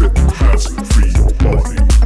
trip has free your body.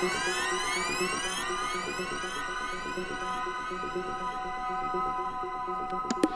Thank you.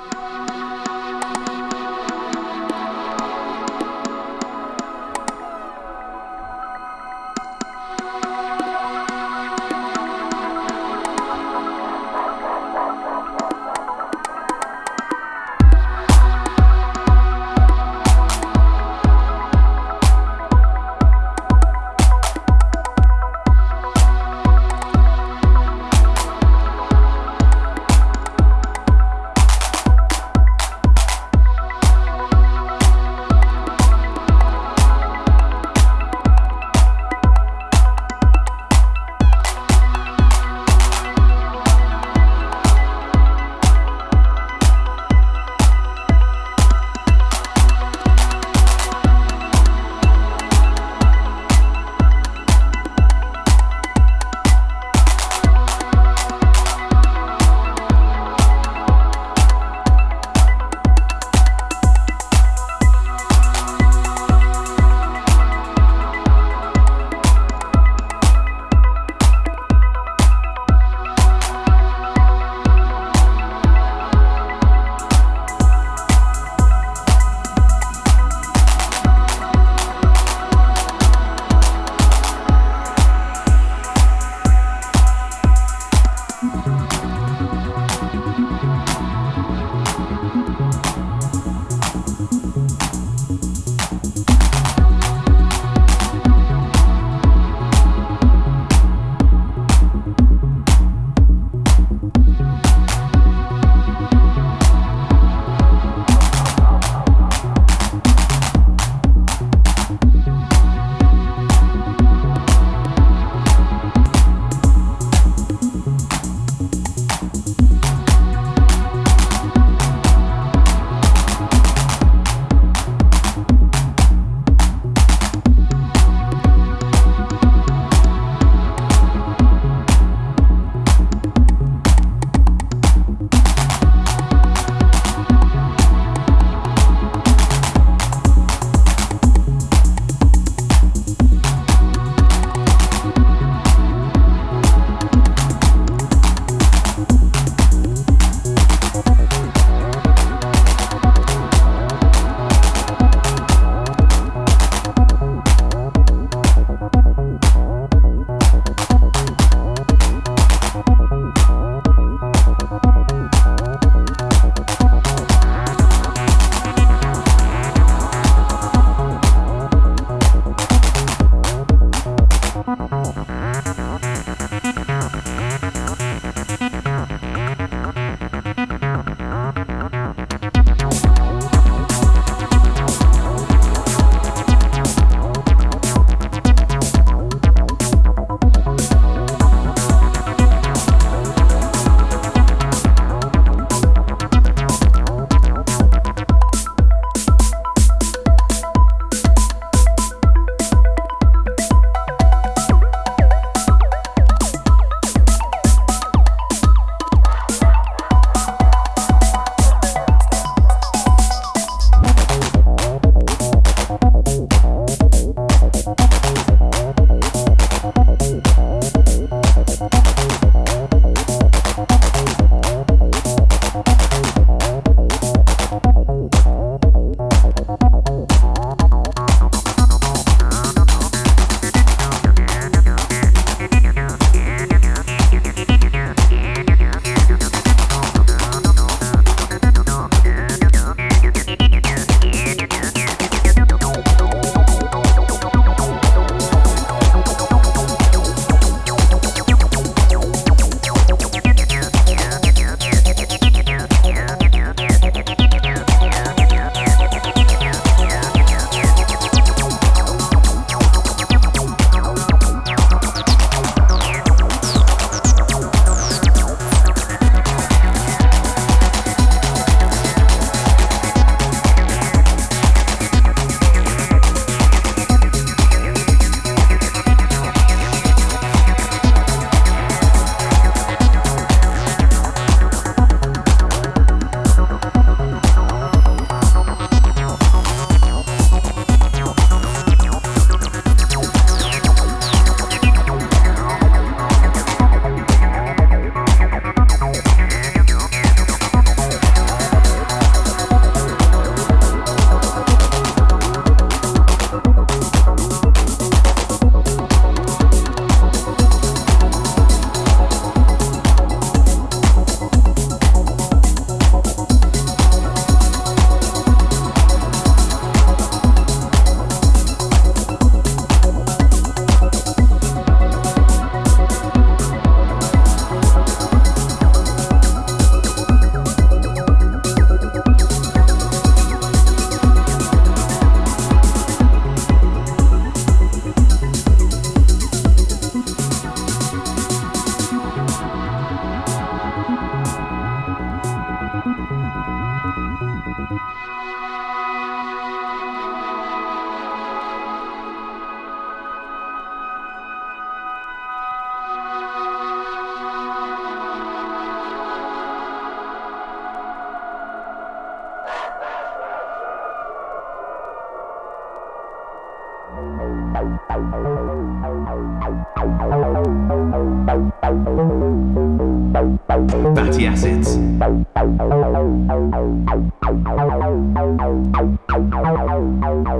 Fatty acids.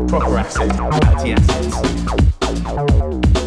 Proper acids. Fatty acids.